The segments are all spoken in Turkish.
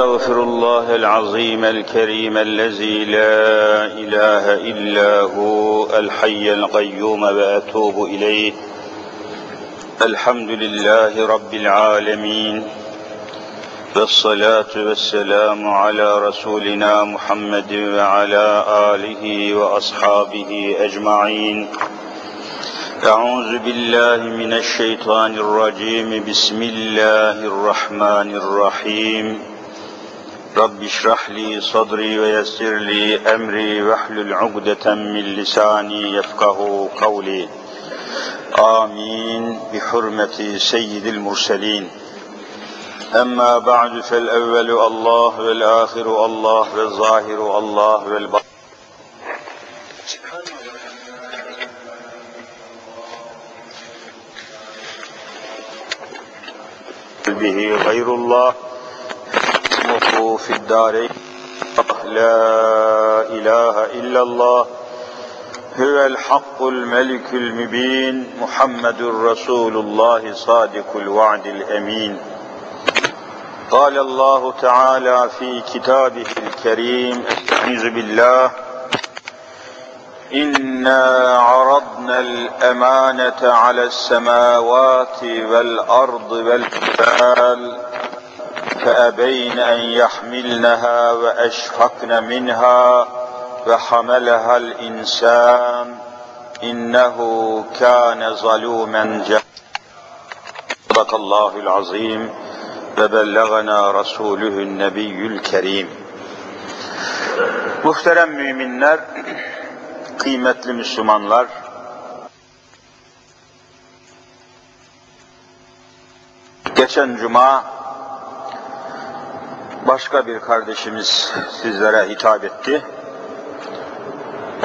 استغفر الله العظيم الكريم الذي لا إله إلا هو الحي القيوم وأتوب إليه. الحمد لله رب العالمين والصلاة والسلام على رسولنا محمد وعلى آله وأصحابه أجمعين. أعوذ بالله من الشيطان الرجيم. بسم الله الرحمن الرحيم. رب اشرح لي صدري ويسر لي أمري واحلل عقدة من لساني يفقه قولي. آمين. بحرمة سيد المرسلين. أما بعد فالأول الله والآخر الله والظاهر الله والباطن. به غير الله. اسمه في الدارين لا إله إلا الله. هو الحق الملك المبين. محمد رسول الله صادق الوعد الأمين. قال الله تعالى في كتابه الكريم. أستعيذ بالله. إنا عرضنا الأمانة على السماوات والأرض والجبال. فأبين أن يحملنها وأشفقن منها وحملها الإنسان إنه كان ظلوما جهلا صدق الله العظيم وبلغنا رسوله النبي الكريم Muhterem müminler, kıymetli Müslümanlar, geçen cuma başka bir kardeşimiz sizlere hitap etti.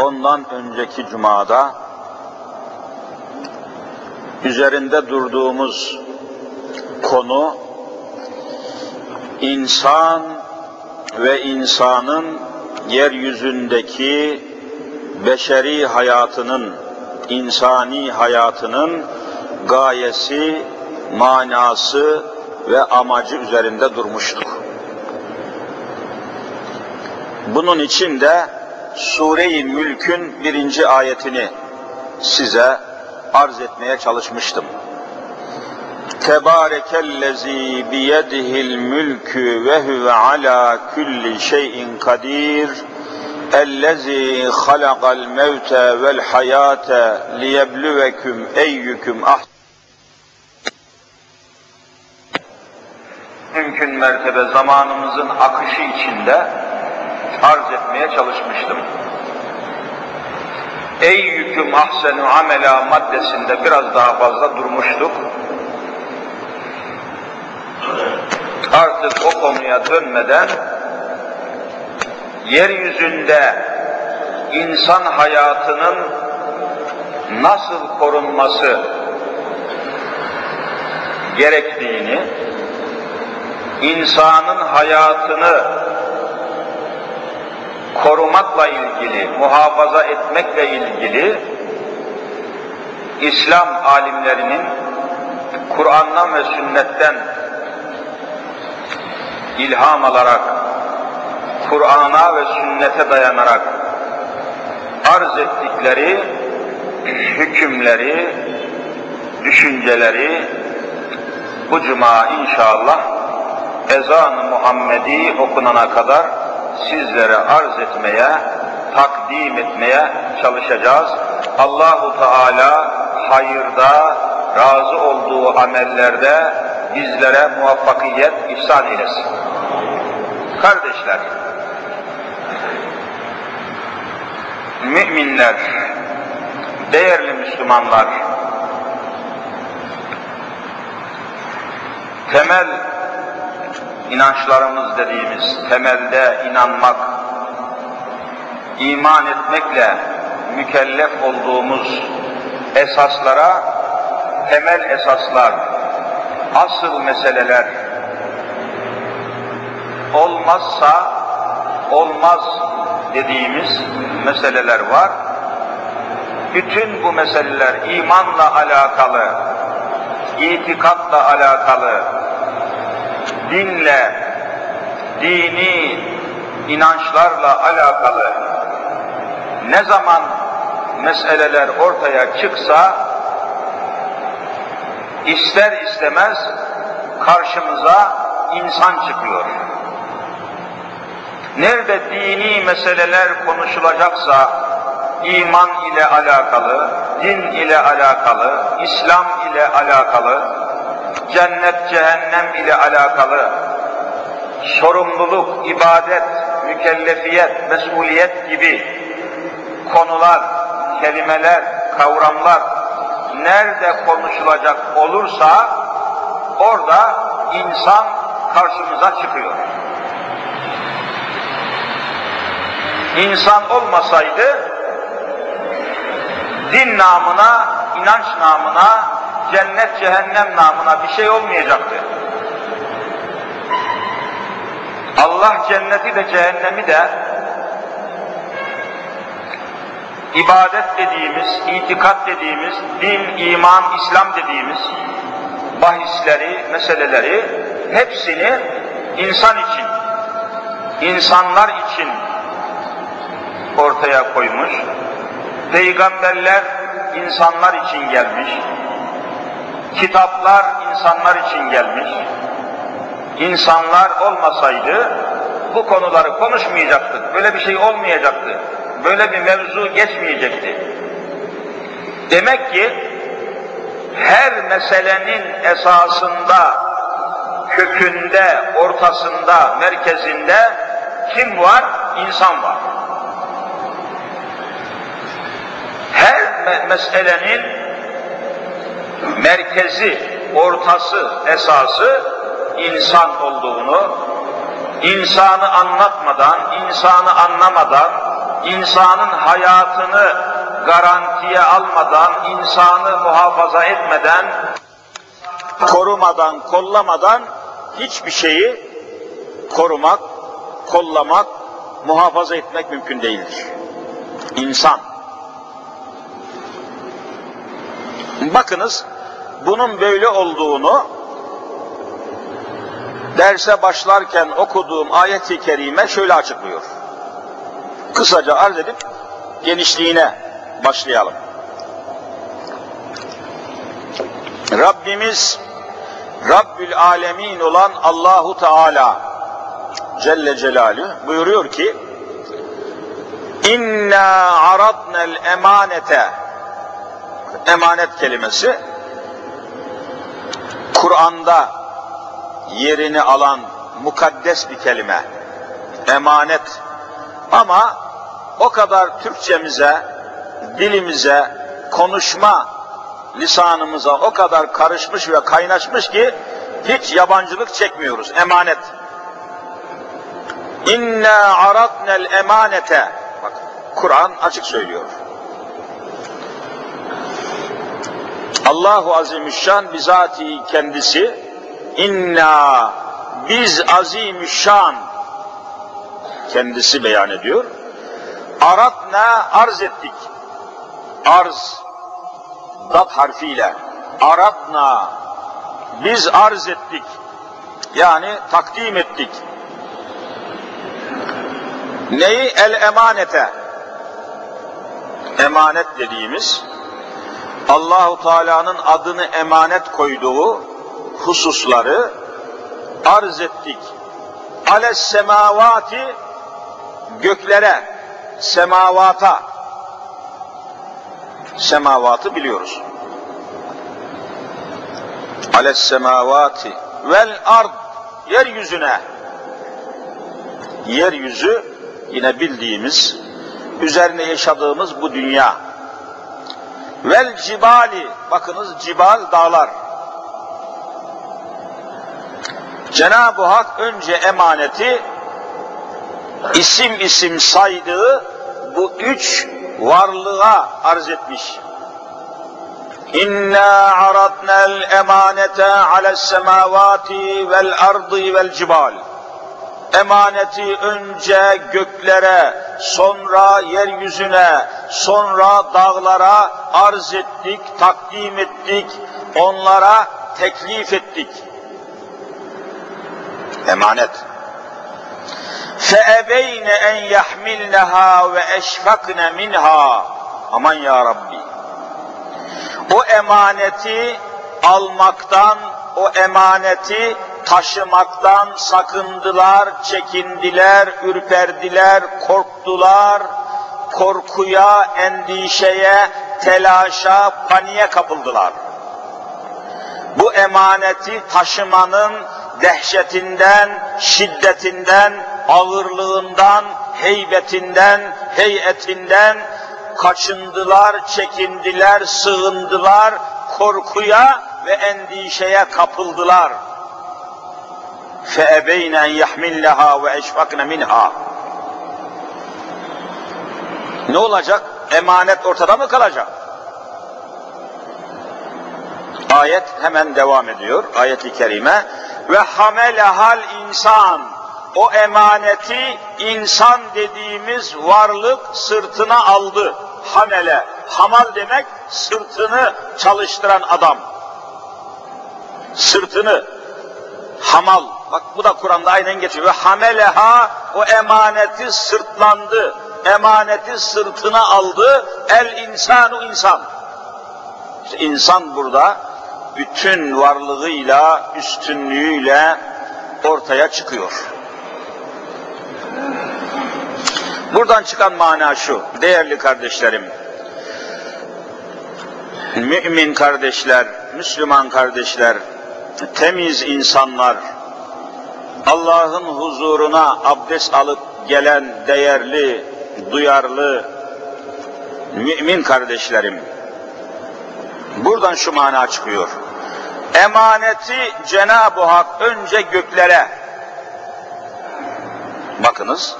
Ondan önceki cumada üzerinde durduğumuz konu insan ve insanın yeryüzündeki beşeri hayatının, insani hayatının gayesi, manası ve amacı üzerinde durmuştuk. Bunun için de Sure-i Mülk'ün birinci ayetini size arz etmeye çalışmıştım. Tebarekellezi biyedihil mülkü ve huve ala kulli şeyin kadir. Ellezi halakal mevte vel hayate liyebluveküm eyyüküm ahsen. Mümkün mertebe zamanımızın akışı içinde arz etmeye çalışmıştım. Eyyüküm ahsenu amela maddesinde biraz daha fazla durmuştuk. Artık o konuya dönmeden yeryüzünde insan hayatının nasıl korunması gerektiğini, insanın hayatını korumakla ilgili, muhafaza etmekle ilgili İslam alimlerinin Kur'an'dan ve sünnetten ilham alarak Kur'an'a ve sünnete dayanarak arz ettikleri hükümleri, düşünceleri bu cuma inşallah ezan-ı Muhammedi okunana kadar sizlere arz etmeye, takdim etmeye çalışacağız. Allahu Teala hayırda, razı olduğu amellerde bizlere muvaffakiyet ihsan eylesin. Kardeşler, müminler, değerli Müslümanlar, temel inançlarımız dediğimiz temelde inanmak, iman etmekle mükellef olduğumuz esaslara temel esaslar, asıl meseleler olmazsa olmaz dediğimiz meseleler var. Bütün bu meseleler imanla alakalı, itikatla alakalı, dinle, dini inançlarla alakalı ne zaman meseleler ortaya çıksa ister istemez karşımıza insan çıkıyor. Nerede dini meseleler konuşulacaksa iman ile alakalı, din ile alakalı, İslam ile alakalı, cennet cehennem ile alakalı sorumluluk, ibadet, mükellefiyet, mesuliyet gibi konular, kelimeler, kavramlar nerede konuşulacak olursa orada insan karşımıza çıkıyor. İnsan olmasaydı din namına, inanç namına, cennet cehennem namına bir şey olmayacaktı. Allah cenneti de cehennemi de ibadet dediğimiz, itikat dediğimiz, din, iman, İslam dediğimiz bahisleri, meseleleri hepsini insan için, insanlar için ortaya koymuş. Peygamberler insanlar için gelmiş. Kitaplar insanlar için gelmiş. İnsanlar olmasaydı bu konuları konuşmayacaktık. Böyle bir şey olmayacaktı. Böyle bir mevzu geçmeyecekti. Demek ki her meselenin esasında, kökünde, ortasında, merkezinde kim var? İnsan var. Her me meselenin merkezi, ortası, esası insan olduğunu, insanı anlatmadan, insanı anlamadan, insanın hayatını garantiye almadan, insanı muhafaza etmeden, korumadan, kollamadan hiçbir şeyi korumak, kollamak, muhafaza etmek mümkün değildir. İnsan. Bakınız, bunun böyle olduğunu derse başlarken okuduğum ayet-i kerime şöyle açıklıyor. Kısaca arz edip genişliğine başlayalım. Rabbimiz Rabbül Alemin olan Allahu Teala Celle Celaluhu buyuruyor ki İnna aradnel emanete emanet kelimesi Kur'an'da yerini alan mukaddes bir kelime. Emanet. Ama o kadar Türkçemize, dilimize, konuşma lisanımıza o kadar karışmış ve kaynaşmış ki hiç yabancılık çekmiyoruz. Emanet. İnna aradnel emanete. Bak Kur'an açık söylüyor. Allahu Azimüşşan bizatihi kendisi inna biz azimüşşan kendisi beyan ediyor. Aratna arz ettik. Arz dat harfiyle aratna biz arz ettik. Yani takdim ettik. Neyi? El emanete. Emanet dediğimiz Allahu Teala'nın adını emanet koyduğu hususları arz ettik. Ales semavati göklere, semavata semavatı biliyoruz. Ales semavati vel ard yeryüzüne yeryüzü yine bildiğimiz üzerine yaşadığımız bu dünya vel cibali bakınız cibal dağlar Cenab-ı Hak önce emaneti isim isim saydığı bu üç varlığa arz etmiş. İnna aradna'l emanete ale's semavati vel ardı vel cibal Emaneti önce göklere, sonra yeryüzüne, sonra dağlara arz ettik, takdim ettik, onlara teklif ettik. Emanet. فَاَبَيْنَ اَنْ يَحْمِلْنَهَا وَاَشْفَقْنَ مِنْهَا Aman ya Rabbi. O emaneti almaktan, o emaneti taşımaktan sakındılar, çekindiler, ürperdiler, korktular, korkuya, endişeye, telaşa, paniğe kapıldılar. Bu emaneti taşımanın dehşetinden, şiddetinden, ağırlığından, heybetinden, heyetinden kaçındılar, çekindiler, sığındılar, korkuya ve endişeye kapıldılar. فَاَبَيْنَ اَنْ يَحْمِلَّهَا وَاَشْفَقْنَ مِنْهَا Ne olacak? Emanet ortada mı kalacak? Ayet hemen devam ediyor. Ayet-i kerime. Ve hamelehal insan. O emaneti insan dediğimiz varlık sırtına aldı. Hamele. Hamal demek sırtını çalıştıran adam. Sırtını. Hamal. Bak bu da Kur'an'da aynen geçiyor. Ve hameleha o emaneti sırtlandı. Emaneti sırtına aldı. El insanu insan. İşte insan burada bütün varlığıyla, üstünlüğüyle ortaya çıkıyor. Buradan çıkan mana şu, değerli kardeşlerim, mümin kardeşler, Müslüman kardeşler, temiz insanlar, Allah'ın huzuruna abdest alıp gelen değerli, duyarlı mümin kardeşlerim, buradan şu mana çıkıyor. Emaneti Cenab-ı Hak önce göklere, bakınız,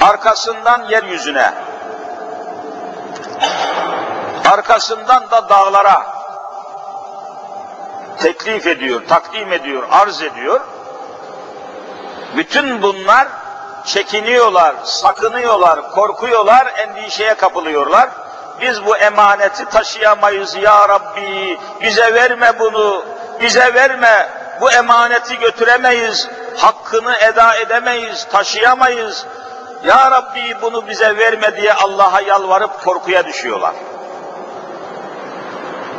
arkasından yeryüzüne, arkasından da dağlara teklif ediyor, takdim ediyor, arz ediyor. Bütün bunlar çekiniyorlar, sakınıyorlar, korkuyorlar, endişeye kapılıyorlar. Biz bu emaneti taşıyamayız ya Rabbi, bize verme bunu, bize verme, bu emaneti götüremeyiz, hakkını eda edemeyiz, taşıyamayız. Ya Rabbi bunu bize verme diye Allah'a yalvarıp korkuya düşüyorlar.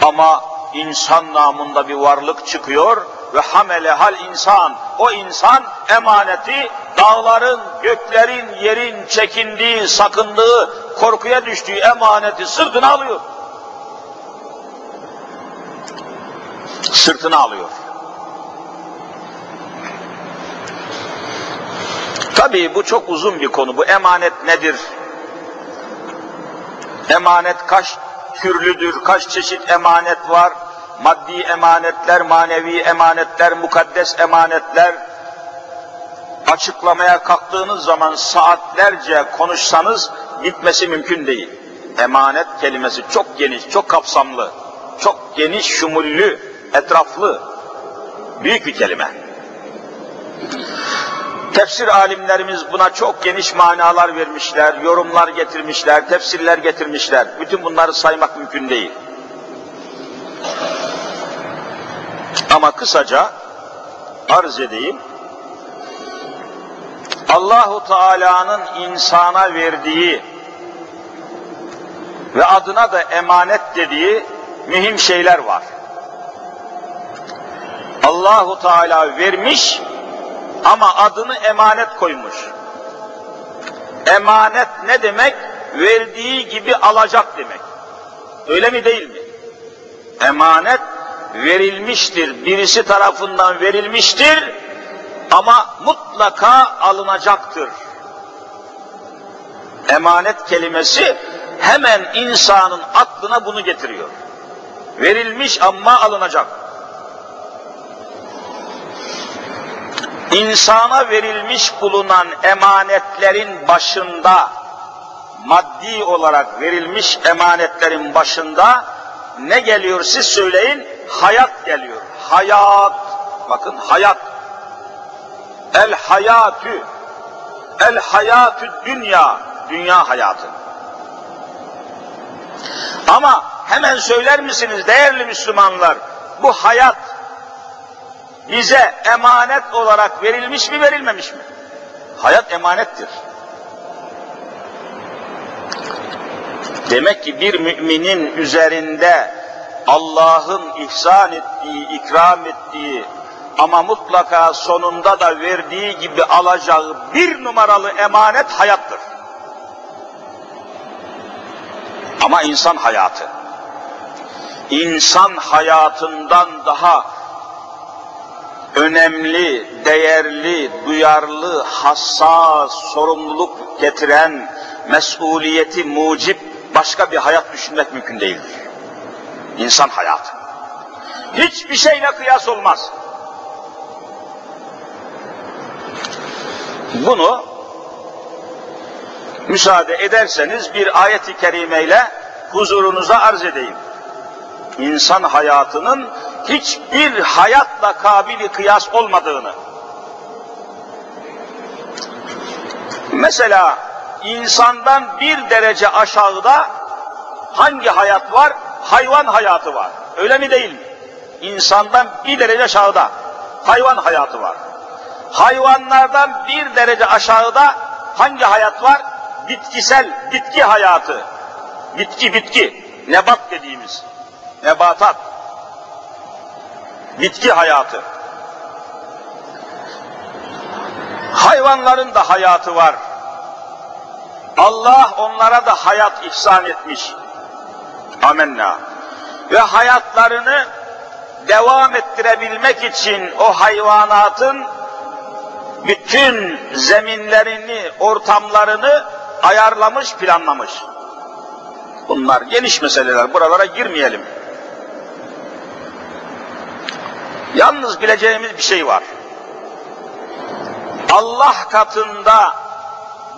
Ama insan namında bir varlık çıkıyor ve hamele hal insan. O insan emaneti dağların, göklerin, yerin çekindiği, sakındığı, korkuya düştüğü emaneti sırtına alıyor. Sırtına alıyor. Tabii bu çok uzun bir konu. Bu emanet nedir? Emanet kaç türlüdür, kaç çeşit emanet var? Maddi emanetler, manevi emanetler, mukaddes emanetler. Açıklamaya kalktığınız zaman saatlerce konuşsanız bitmesi mümkün değil. Emanet kelimesi çok geniş, çok kapsamlı, çok geniş, şumullü, etraflı, büyük bir kelime. Tefsir alimlerimiz buna çok geniş manalar vermişler, yorumlar getirmişler, tefsirler getirmişler. Bütün bunları saymak mümkün değil. Ama kısaca arz edeyim. Allahu Teala'nın insana verdiği ve adına da emanet dediği mühim şeyler var. Allahu Teala vermiş ama adını emanet koymuş. Emanet ne demek? Verdiği gibi alacak demek. Öyle mi değil mi? Emanet verilmiştir, birisi tarafından verilmiştir ama mutlaka alınacaktır. Emanet kelimesi hemen insanın aklına bunu getiriyor. Verilmiş ama alınacak. insana verilmiş bulunan emanetlerin başında, maddi olarak verilmiş emanetlerin başında ne geliyor siz söyleyin? Hayat geliyor. Hayat. Bakın hayat. El hayatü. El hayatü dünya. Dünya hayatı. Ama hemen söyler misiniz değerli Müslümanlar? Bu hayat bize emanet olarak verilmiş mi verilmemiş mi? Hayat emanettir. Demek ki bir müminin üzerinde Allah'ın ihsan ettiği, ikram ettiği ama mutlaka sonunda da verdiği gibi alacağı bir numaralı emanet hayattır. Ama insan hayatı, insan hayatından daha önemli, değerli, duyarlı, hassas, sorumluluk getiren, mesuliyeti mucip başka bir hayat düşünmek mümkün değildir. İnsan hayatı. Hiçbir şeyle kıyas olmaz. Bunu müsaade ederseniz bir ayet-i kerimeyle huzurunuza arz edeyim. İnsan hayatının hiçbir hayatla kabili kıyas olmadığını. Mesela insandan bir derece aşağıda hangi hayat var? Hayvan hayatı var. Öyle mi değil mi? İnsandan bir derece aşağıda hayvan hayatı var. Hayvanlardan bir derece aşağıda hangi hayat var? Bitkisel, bitki hayatı. Bitki, bitki. Nebat dediğimiz. Nebatat. Bitki hayatı. Hayvanların da hayatı var. Allah onlara da hayat ihsan etmiş. Amenna. Ve hayatlarını devam ettirebilmek için o hayvanatın bütün zeminlerini, ortamlarını ayarlamış, planlamış. Bunlar geniş meseleler, buralara girmeyelim. Yalnız bileceğimiz bir şey var. Allah katında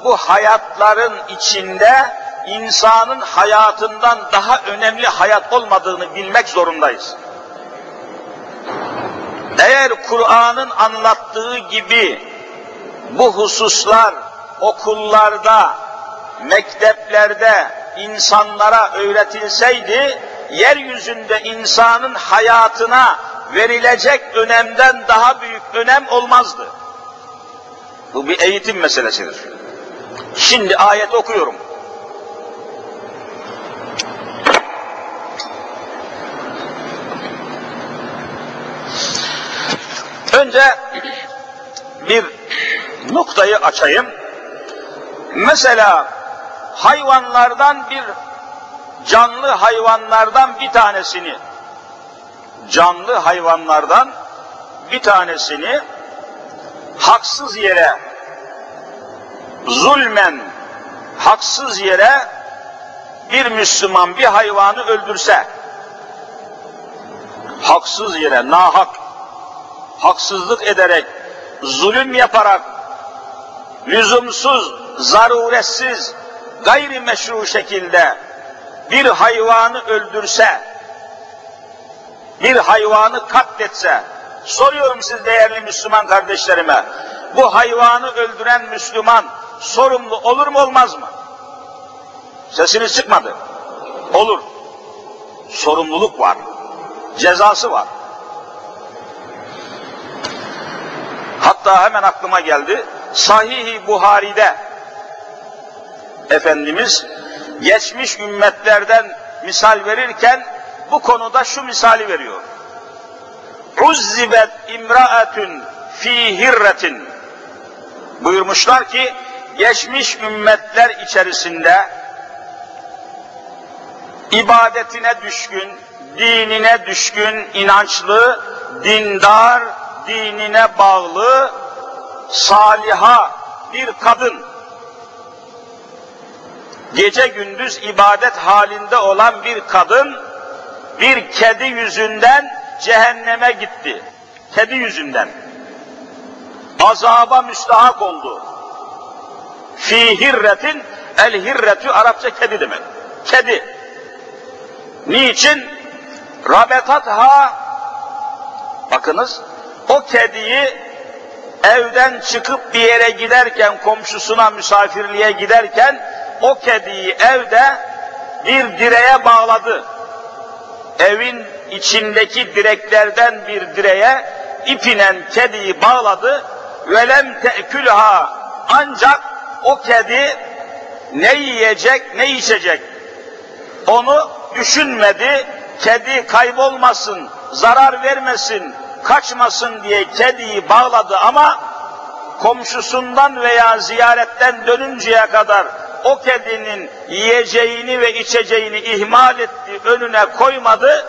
bu hayatların içinde insanın hayatından daha önemli hayat olmadığını bilmek zorundayız. Eğer Kur'an'ın anlattığı gibi bu hususlar okullarda, mekteplerde insanlara öğretilseydi, yeryüzünde insanın hayatına verilecek önemden daha büyük önem olmazdı. Bu bir eğitim meselesidir. Şimdi ayet okuyorum. Önce bir noktayı açayım. Mesela hayvanlardan bir canlı hayvanlardan bir tanesini canlı hayvanlardan bir tanesini haksız yere zulmen haksız yere bir Müslüman bir hayvanı öldürse haksız yere nahak haksızlık ederek zulüm yaparak lüzumsuz, zaruretsiz, gayri meşru şekilde bir hayvanı öldürse, bir hayvanı katletse, soruyorum siz değerli Müslüman kardeşlerime, bu hayvanı öldüren Müslüman sorumlu olur mu olmaz mı? Sesini çıkmadı. Olur. Sorumluluk var. Cezası var. Hatta hemen aklıma geldi. Sahih-i Buhari'de Efendimiz geçmiş ümmetlerden misal verirken bu konuda şu misali veriyor. Uzzibet imraatun fi hirretin buyurmuşlar ki geçmiş ümmetler içerisinde ibadetine düşkün, dinine düşkün, inançlı, dindar, dinine bağlı, saliha bir kadın, gece gündüz ibadet halinde olan bir kadın, bir kedi yüzünden cehenneme gitti. Kedi yüzünden. Azaba müstahak oldu. Fi hirretin, el hirretü Arapça kedi demek. Kedi. Niçin? Rabetatha, bakınız, o kediyi evden çıkıp bir yere giderken, komşusuna misafirliğe giderken, o kediyi evde bir direğe bağladı. Evin içindeki direklerden bir direğe ipinen kediyi bağladı. Velem te'külha ancak o kedi ne yiyecek ne içecek onu düşünmedi. Kedi kaybolmasın, zarar vermesin, kaçmasın diye kediyi bağladı ama komşusundan veya ziyaretten dönünceye kadar o kedinin yiyeceğini ve içeceğini ihmal etti, önüne koymadı.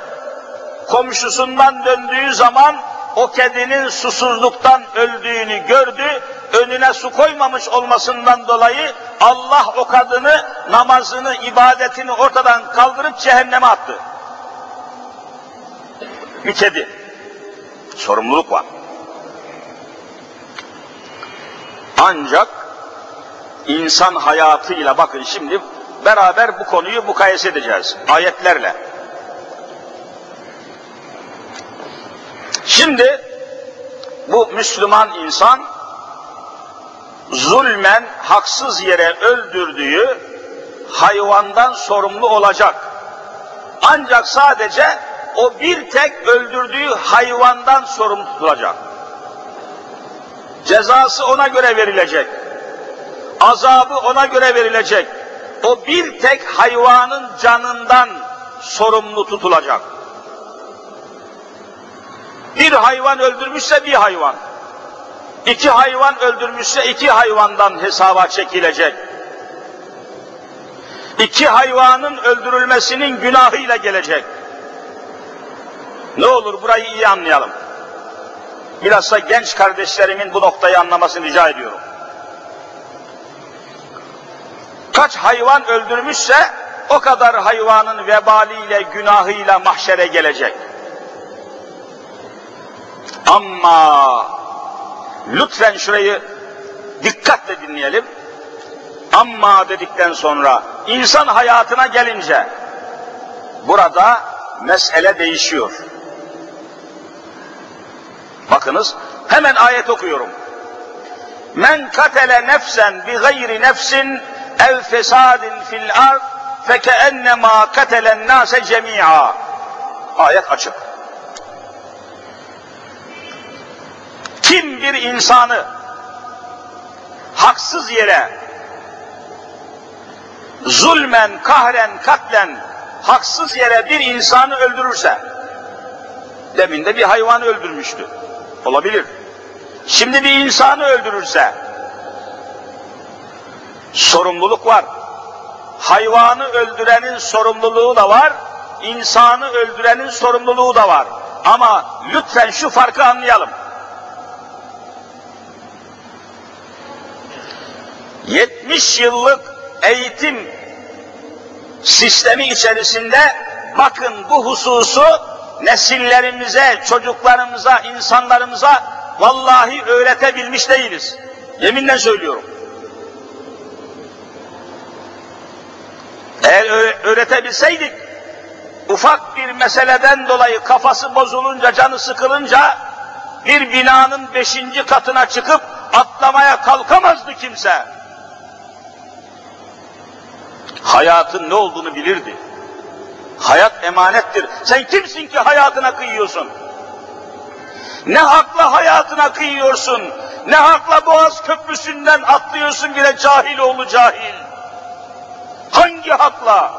Komşusundan döndüğü zaman o kedinin susuzluktan öldüğünü gördü, önüne su koymamış olmasından dolayı Allah o kadını namazını, ibadetini ortadan kaldırıp cehenneme attı. Bir kedi. Sorumluluk var. Ancak insan hayatıyla bakın şimdi beraber bu konuyu mukayese edeceğiz ayetlerle. Şimdi bu Müslüman insan zulmen haksız yere öldürdüğü hayvandan sorumlu olacak. Ancak sadece o bir tek öldürdüğü hayvandan sorumlu tutulacak. Cezası ona göre verilecek. Azabı ona göre verilecek. O bir tek hayvanın canından sorumlu tutulacak. Bir hayvan öldürmüşse bir hayvan. İki hayvan öldürmüşse iki hayvandan hesaba çekilecek. İki hayvanın öldürülmesinin günahıyla gelecek. Ne olur burayı iyi anlayalım. Bilhassa genç kardeşlerimin bu noktayı anlamasını rica ediyorum. Kaç hayvan öldürmüşse o kadar hayvanın vebaliyle, günahıyla mahşere gelecek. Ama lütfen şurayı dikkatle dinleyelim. Amma dedikten sonra insan hayatına gelince burada mesele değişiyor. Bakınız hemen ayet okuyorum. Men katele nefsen bi gayri nefsin ev fesadin fil ard fekeennemâ katelen nâse cemî'â. Ayet açık. Kim bir insanı haksız yere zulmen, kahren, katlen haksız yere bir insanı öldürürse demin de bir hayvanı öldürmüştü. Olabilir. Şimdi bir insanı öldürürse sorumluluk var. Hayvanı öldürenin sorumluluğu da var, insanı öldürenin sorumluluğu da var. Ama lütfen şu farkı anlayalım. 70 yıllık eğitim sistemi içerisinde bakın bu hususu nesillerimize, çocuklarımıza, insanlarımıza vallahi öğretebilmiş değiliz. Yeminle söylüyorum. Eğer öğretebilseydik, ufak bir meseleden dolayı kafası bozulunca, canı sıkılınca bir binanın beşinci katına çıkıp atlamaya kalkamazdı kimse. Hayatın ne olduğunu bilirdi. Hayat emanettir. Sen kimsin ki hayatına kıyıyorsun? Ne hakla hayatına kıyıyorsun? Ne hakla Boğaz Köprüsü'nden atlıyorsun bile cahil oğlu cahil? Hangi hakla?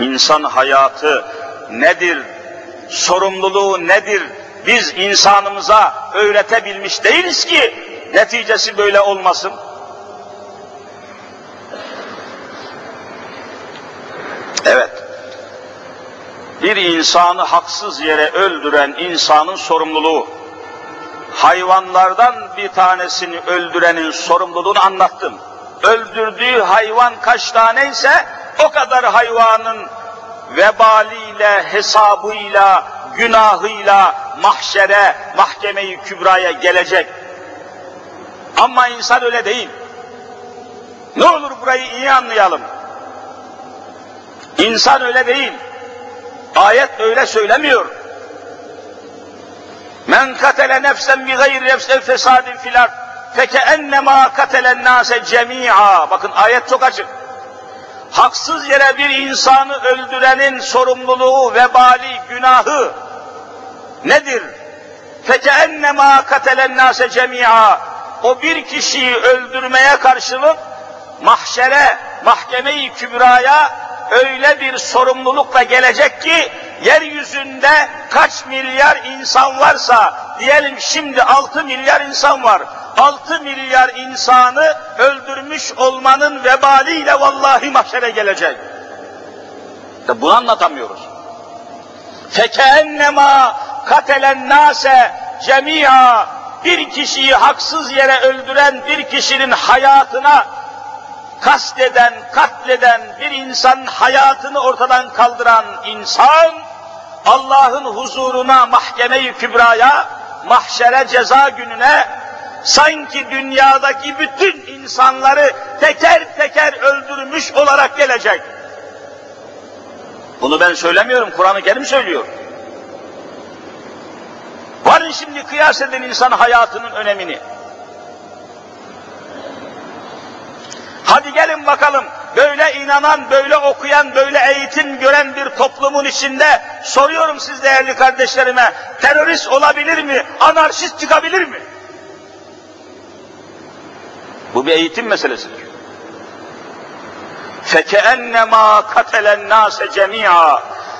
İnsan hayatı nedir? Sorumluluğu nedir? Biz insanımıza öğretebilmiş değiliz ki neticesi böyle olmasın. Evet. Bir insanı haksız yere öldüren insanın sorumluluğu. Hayvanlardan bir tanesini öldürenin sorumluluğunu anlattım. Öldürdüğü hayvan kaç taneyse o kadar hayvanın vebaliyle, hesabıyla, günahıyla mahşere, mahkemeyi kübraya gelecek. Ama insan öyle değil. Ne olur burayı iyi anlayalım. İnsan öyle değil. Ayet öyle söylemiyor. Men katele nefsen bi gayri nefsen fesadin filar feke ennema katelen nase cemi'a. Bakın ayet çok açık. Haksız yere bir insanı öldürenin sorumluluğu, vebali, günahı nedir? Feke ennema katelen nase cemi'a. O bir kişiyi öldürmeye karşılık mahşere, mahkeme-i kübraya öyle bir sorumlulukla gelecek ki yeryüzünde kaç milyar insan varsa diyelim şimdi 6 milyar insan var. 6 milyar insanı öldürmüş olmanın vebaliyle vallahi mahşere gelecek. İşte bunu anlatamıyoruz. Fekennema katelen nase cemia bir kişiyi haksız yere öldüren bir kişinin hayatına kasteden, katleden bir insanın hayatını ortadan kaldıran insan Allah'ın huzuruna, mahkeme-i kübraya, mahşere ceza gününe sanki dünyadaki bütün insanları teker teker öldürmüş olarak gelecek. Bunu ben söylemiyorum, Kur'an-ı Kerim söylüyor. Varın şimdi kıyas edin insan hayatının önemini. Hadi gelin bakalım, böyle inanan, böyle okuyan, böyle eğitim gören bir toplumun içinde soruyorum siz değerli kardeşlerime, terörist olabilir mi, anarşist çıkabilir mi? Bu bir eğitim meselesidir. فَكَأَنَّمَا قَتَلَ النَّاسَ جَمِيعًا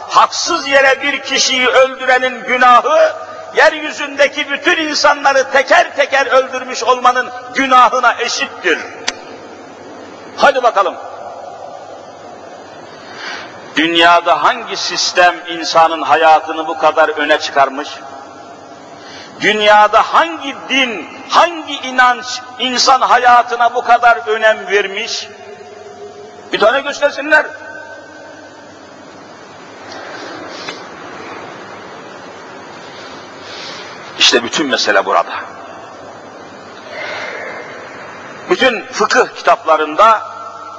Haksız yere bir kişiyi öldürenin günahı, yeryüzündeki bütün insanları teker teker öldürmüş olmanın günahına eşittir. Hadi bakalım. Dünyada hangi sistem insanın hayatını bu kadar öne çıkarmış? Dünyada hangi din, hangi inanç insan hayatına bu kadar önem vermiş? Bir tane göstersinler. İşte bütün mesele burada. Bütün fıkıh kitaplarında,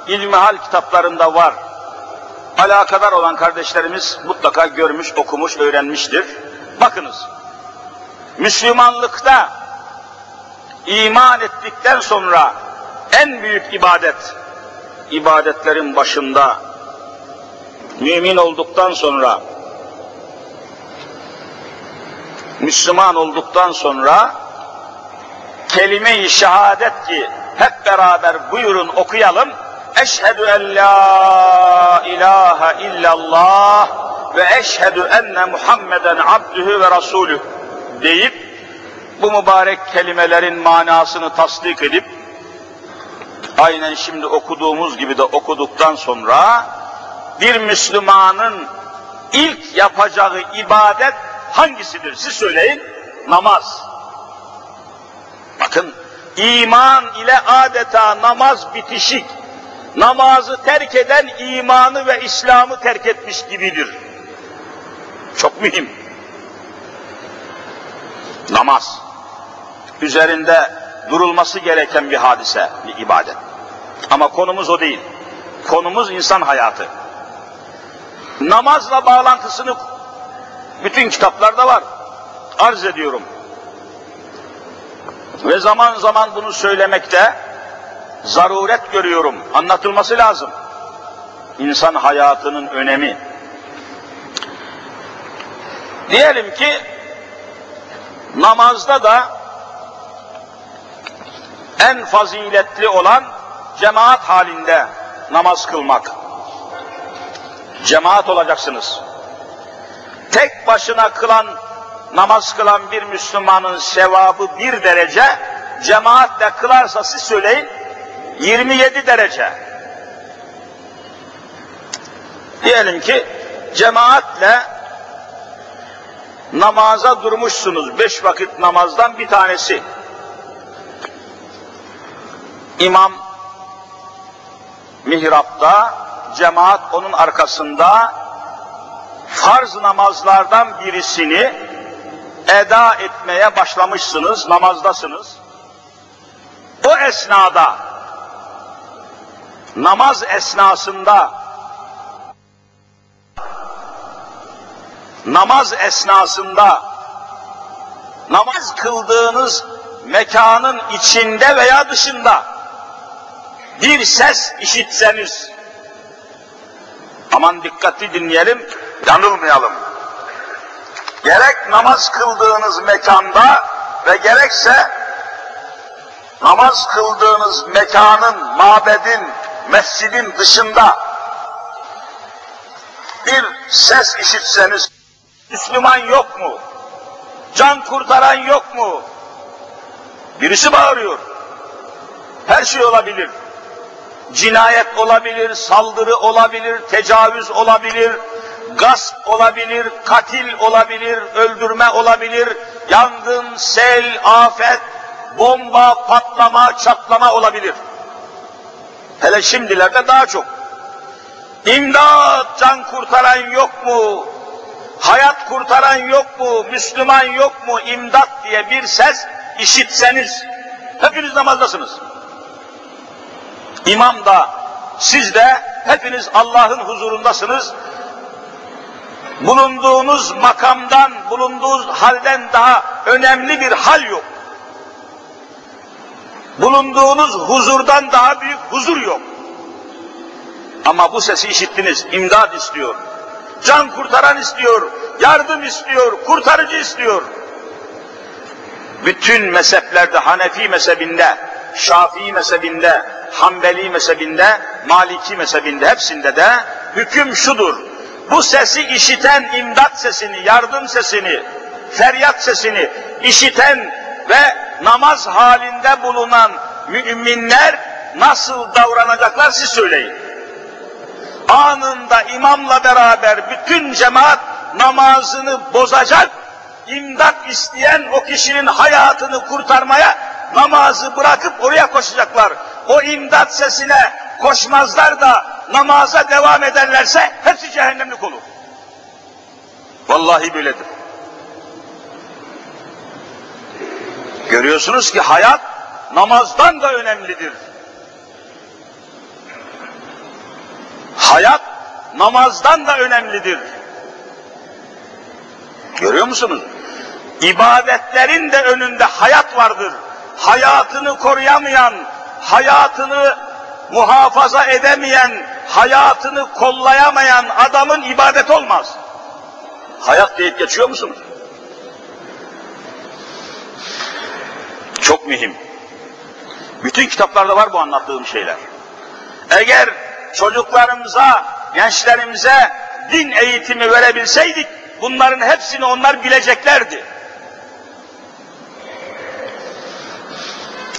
ilmihal kitaplarında var. Alakadar olan kardeşlerimiz mutlaka görmüş, okumuş, öğrenmiştir. Bakınız, Müslümanlıkta iman ettikten sonra en büyük ibadet, ibadetlerin başında mümin olduktan sonra Müslüman olduktan sonra kelime-i şehadet ki hep beraber buyurun okuyalım. Eşhedü en la ilahe illallah ve eşhedü enne Muhammeden abdühü ve rasulü deyip bu mübarek kelimelerin manasını tasdik edip aynen şimdi okuduğumuz gibi de okuduktan sonra bir Müslümanın ilk yapacağı ibadet hangisidir? Siz söyleyin. Namaz. Bakın iman ile adeta namaz bitişik. Namazı terk eden imanı ve İslam'ı terk etmiş gibidir. Çok mühim. Namaz. Üzerinde durulması gereken bir hadise, bir ibadet. Ama konumuz o değil. Konumuz insan hayatı. Namazla bağlantısını bütün kitaplarda var. Arz ediyorum. Ve zaman zaman bunu söylemekte zaruret görüyorum. Anlatılması lazım. İnsan hayatının önemi. Diyelim ki namazda da en faziletli olan cemaat halinde namaz kılmak. Cemaat olacaksınız. Tek başına kılan, namaz kılan bir Müslümanın sevabı bir derece, cemaatle kılarsa siz söyleyin, 27 derece. Diyelim ki cemaatle namaza durmuşsunuz. Beş vakit namazdan bir tanesi. İmam mihrapta, cemaat onun arkasında farz namazlardan birisini eda etmeye başlamışsınız, namazdasınız. O esnada, namaz esnasında, namaz esnasında, namaz kıldığınız mekanın içinde veya dışında bir ses işitseniz, aman dikkatli dinleyelim, yanılmayalım. Gerek namaz kıldığınız mekanda ve gerekse namaz kıldığınız mekanın, mabedin, mescidin dışında bir ses işitseniz, Müslüman yok mu? Can kurtaran yok mu? Birisi bağırıyor. Her şey olabilir. Cinayet olabilir, saldırı olabilir, tecavüz olabilir, gasp olabilir, katil olabilir, öldürme olabilir, yangın, sel, afet, bomba, patlama, çatlama olabilir. Hele şimdilerde daha çok. İmdat, can kurtaran yok mu? Hayat kurtaran yok mu? Müslüman yok mu? İmdat diye bir ses işitseniz, hepiniz namazdasınız. İmam da, siz de hepiniz Allah'ın huzurundasınız. Bulunduğunuz makamdan, bulunduğunuz halden daha önemli bir hal yok. Bulunduğunuz huzurdan daha büyük huzur yok. Ama bu sesi işittiniz, imdad istiyor. Can kurtaran istiyor, yardım istiyor, kurtarıcı istiyor. Bütün mezheplerde, Hanefi mezhebinde, Şafii mezhebinde, Hanbeli mezhebinde, Maliki mezhebinde hepsinde de hüküm şudur. Bu sesi işiten imdat sesini, yardım sesini, feryat sesini işiten ve namaz halinde bulunan müminler nasıl davranacaklar siz söyleyin. Anında imamla beraber bütün cemaat namazını bozacak, imdat isteyen o kişinin hayatını kurtarmaya namazı bırakıp oraya koşacaklar. O imdat sesine koşmazlar da namaza devam ederlerse hepsi cehennemlik olur. Vallahi böyledir. Görüyorsunuz ki hayat namazdan da önemlidir. Hayat namazdan da önemlidir. Görüyor musunuz? İbadetlerin de önünde hayat vardır. Hayatını koruyamayan, hayatını muhafaza edemeyen, hayatını kollayamayan adamın ibadet olmaz. Hayat deyip geçiyor musunuz? Çok mühim. Bütün kitaplarda var bu anlattığım şeyler. Eğer çocuklarımıza, gençlerimize din eğitimi verebilseydik, bunların hepsini onlar bileceklerdi.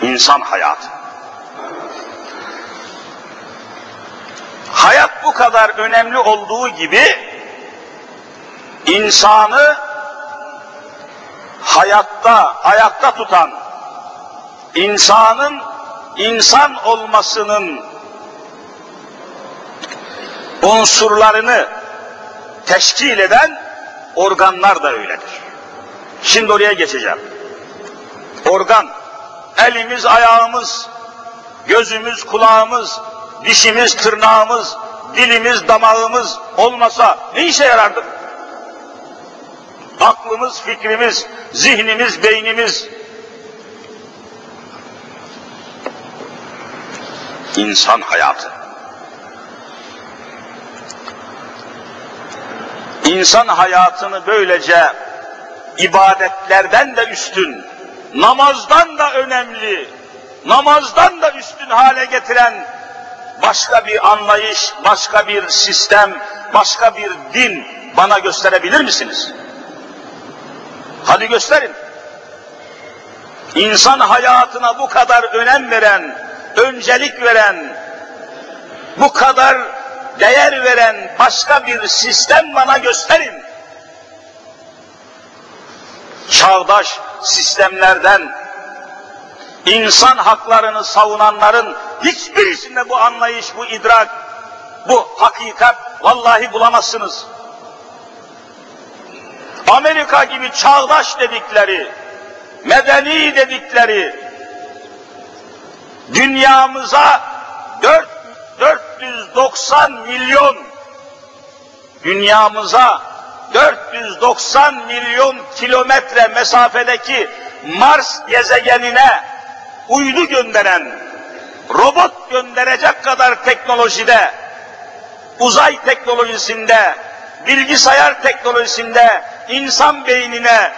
İnsan hayatı. Hayat bu kadar önemli olduğu gibi, insanı hayatta, ayakta tutan, insanın insan olmasının unsurlarını teşkil eden organlar da öyledir. Şimdi oraya geçeceğim. Organ, elimiz, ayağımız, gözümüz, kulağımız, dişimiz, tırnağımız, dilimiz, damağımız olmasa ne işe yarardı? Aklımız, fikrimiz, zihnimiz, beynimiz, insan hayatı. İnsan hayatını böylece ibadetlerden de üstün, namazdan da önemli, namazdan da üstün hale getiren başka bir anlayış, başka bir sistem, başka bir din bana gösterebilir misiniz? Hadi gösterin. İnsan hayatına bu kadar önem veren, öncelik veren, bu kadar değer veren başka bir sistem bana gösterin. Çağdaş sistemlerden insan haklarını savunanların hiçbirisinde bu anlayış, bu idrak, bu hakikat vallahi bulamazsınız. Amerika gibi çağdaş dedikleri, medeni dedikleri, dünyamıza 4, 490 milyon, dünyamıza 490 milyon kilometre mesafedeki Mars gezegenine uydu gönderen, robot gönderecek kadar teknolojide, uzay teknolojisinde, bilgisayar teknolojisinde, insan beynine,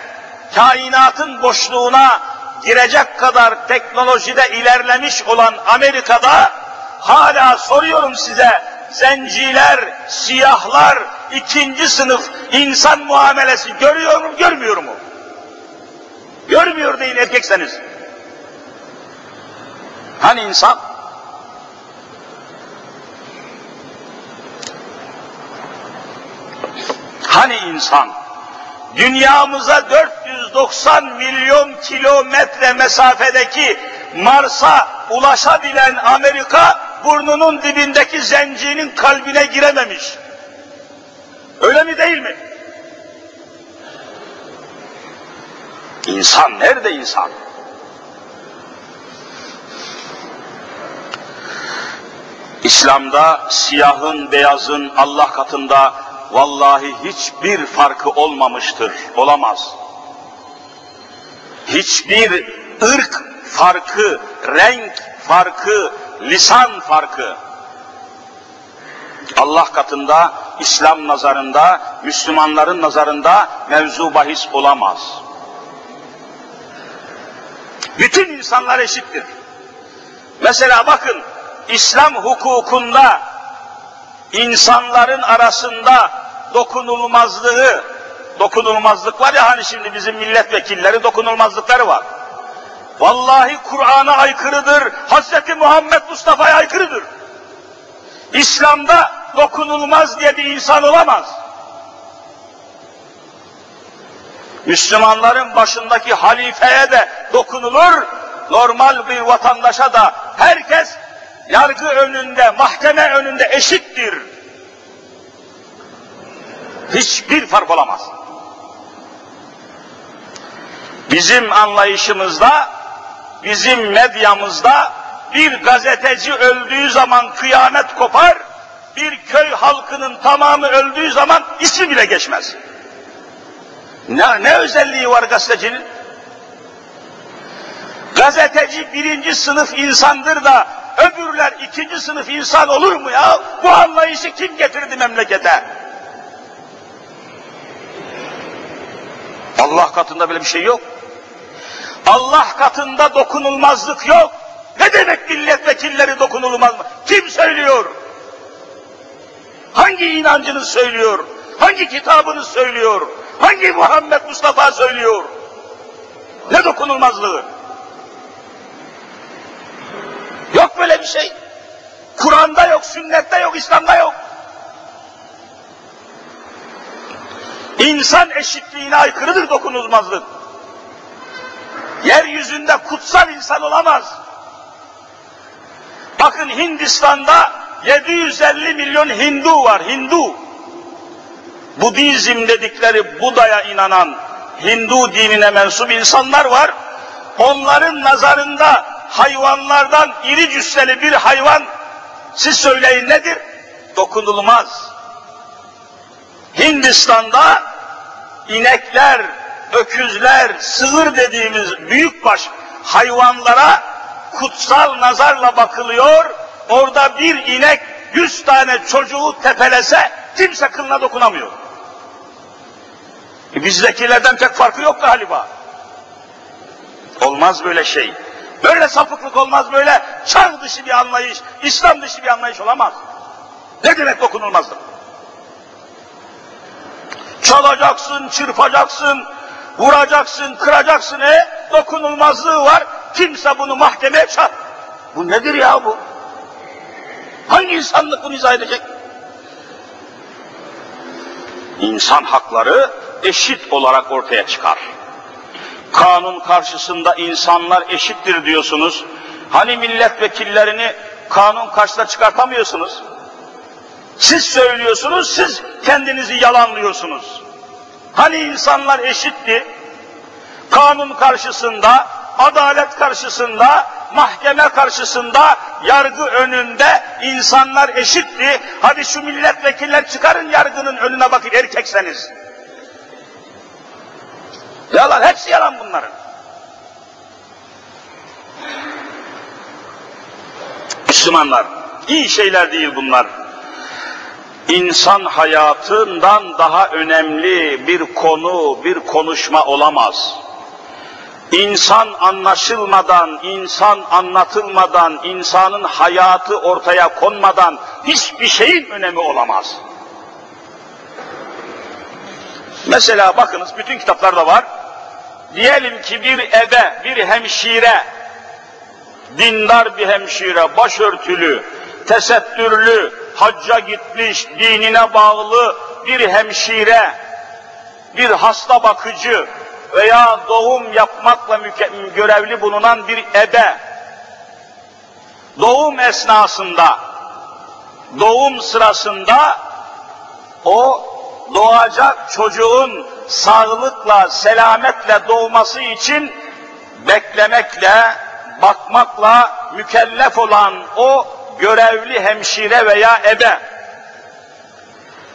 kainatın boşluğuna girecek kadar teknolojide ilerlemiş olan Amerika'da hala soruyorum size zenciler, siyahlar, ikinci sınıf insan muamelesi görüyor mu, görmüyor mu? Görmüyor deyin erkekseniz. Hani insan? Hani insan? Dünyamıza 490 milyon kilometre mesafedeki Mars'a ulaşabilen Amerika burnunun dibindeki zencinin kalbine girememiş. Öyle mi değil mi? İnsan nerede insan? İslam'da siyahın beyazın Allah katında vallahi hiçbir farkı olmamıştır, olamaz. Hiçbir ırk farkı, renk farkı, lisan farkı Allah katında, İslam nazarında, Müslümanların nazarında mevzu bahis olamaz. Bütün insanlar eşittir. Mesela bakın, İslam hukukunda insanların arasında dokunulmazlığı, dokunulmazlık var ya hani şimdi bizim milletvekilleri dokunulmazlıkları var. Vallahi Kur'an'a aykırıdır, Hz. Muhammed Mustafa'ya aykırıdır. İslam'da dokunulmaz diye bir insan olamaz. Müslümanların başındaki halifeye de dokunulur, normal bir vatandaşa da herkes yargı önünde, mahkeme önünde eşittir. Hiçbir fark olamaz. Bizim anlayışımızda, bizim medyamızda bir gazeteci öldüğü zaman kıyamet kopar, bir köy halkının tamamı öldüğü zaman ismi bile geçmez. Ne, ne özelliği var gazetecinin? Gazeteci birinci sınıf insandır da öbürler ikinci sınıf insan olur mu ya? Bu anlayışı kim getirdi memlekete? Allah katında böyle bir şey yok. Allah katında dokunulmazlık yok. Ne demek milletvekilleri dokunulmaz mı? Kim söylüyor? Hangi inancını söylüyor? Hangi kitabını söylüyor? Hangi Muhammed Mustafa söylüyor? Ne dokunulmazlığı? Böyle bir şey. Kur'an'da yok, sünnette yok, İslam'da yok. İnsan eşitliğine aykırıdır dokunulmazlık. Yeryüzünde kutsal insan olamaz. Bakın Hindistan'da 750 milyon Hindu var, Hindu. Budizm dedikleri Buda'ya inanan Hindu dinine mensup insanlar var. Onların nazarında hayvanlardan iri cüsseli bir hayvan, siz söyleyin nedir? Dokunulmaz. Hindistan'da inekler, öküzler, sığır dediğimiz büyükbaş hayvanlara kutsal nazarla bakılıyor. Orada bir inek yüz tane çocuğu tepelese kimse kılına dokunamıyor. E bizdekilerden pek farkı yok galiba. Olmaz böyle şey. Böyle sapıklık olmaz, böyle çağ dışı bir anlayış, İslam dışı bir anlayış olamaz. Ne demek dokunulmazlık? Çalacaksın, çırpacaksın, vuracaksın, kıracaksın, e dokunulmazlığı var. Kimse bunu mahkemeye çağır. Bu nedir ya bu? Hangi insanlık bunu izah edecek? İnsan hakları eşit olarak ortaya çıkar. Kanun karşısında insanlar eşittir diyorsunuz. Hani milletvekillerini kanun karşısında çıkartamıyorsunuz? Siz söylüyorsunuz, siz kendinizi yalanlıyorsunuz. Hani insanlar eşitti? Kanun karşısında, adalet karşısında, mahkeme karşısında, yargı önünde insanlar eşitti. Hadi şu milletvekiller çıkarın yargının önüne bakın erkekseniz. Yalan, hepsi yalan bunların. Müslümanlar, iyi şeyler değil bunlar. insan hayatından daha önemli bir konu, bir konuşma olamaz. İnsan anlaşılmadan, insan anlatılmadan, insanın hayatı ortaya konmadan hiçbir şeyin önemi olamaz. Mesela bakınız bütün kitaplarda var. Diyelim ki bir ebe, bir hemşire, dindar bir hemşire, başörtülü, tesettürlü, hacca gitmiş, dinine bağlı bir hemşire, bir hasta bakıcı veya doğum yapmakla görevli bulunan bir ebe, doğum esnasında, doğum sırasında o doğacak çocuğun sağlıkla, selametle doğması için beklemekle, bakmakla mükellef olan o görevli hemşire veya ebe.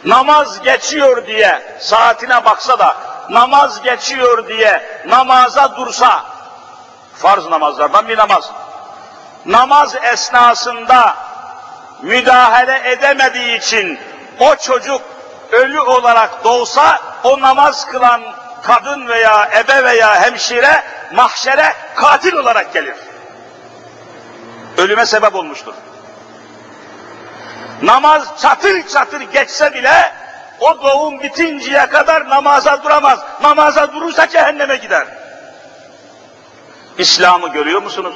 Namaz geçiyor diye saatine baksa da namaz geçiyor diye namaza dursa farz namazlardan bir namaz. Namaz esnasında müdahale edemediği için o çocuk ölü olarak doğsa o namaz kılan kadın veya ebe veya hemşire mahşere katil olarak gelir. Ölüme sebep olmuştur. Namaz çatır çatır geçse bile o doğum bitinceye kadar namaza duramaz. Namaza durursa cehenneme gider. İslam'ı görüyor musunuz?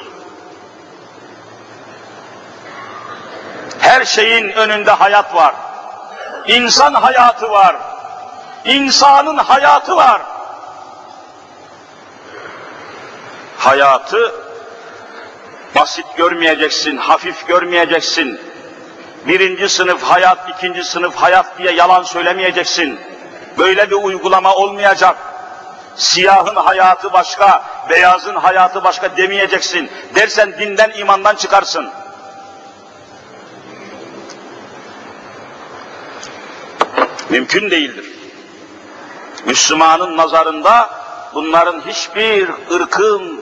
Her şeyin önünde hayat var. İnsan hayatı var. İnsanın hayatı var. Hayatı basit görmeyeceksin, hafif görmeyeceksin. Birinci sınıf hayat, ikinci sınıf hayat diye yalan söylemeyeceksin. Böyle bir uygulama olmayacak. Siyahın hayatı başka, beyazın hayatı başka demeyeceksin. Dersen dinden, imandan çıkarsın. Mümkün değildir. Müslümanın nazarında bunların hiçbir ırkın,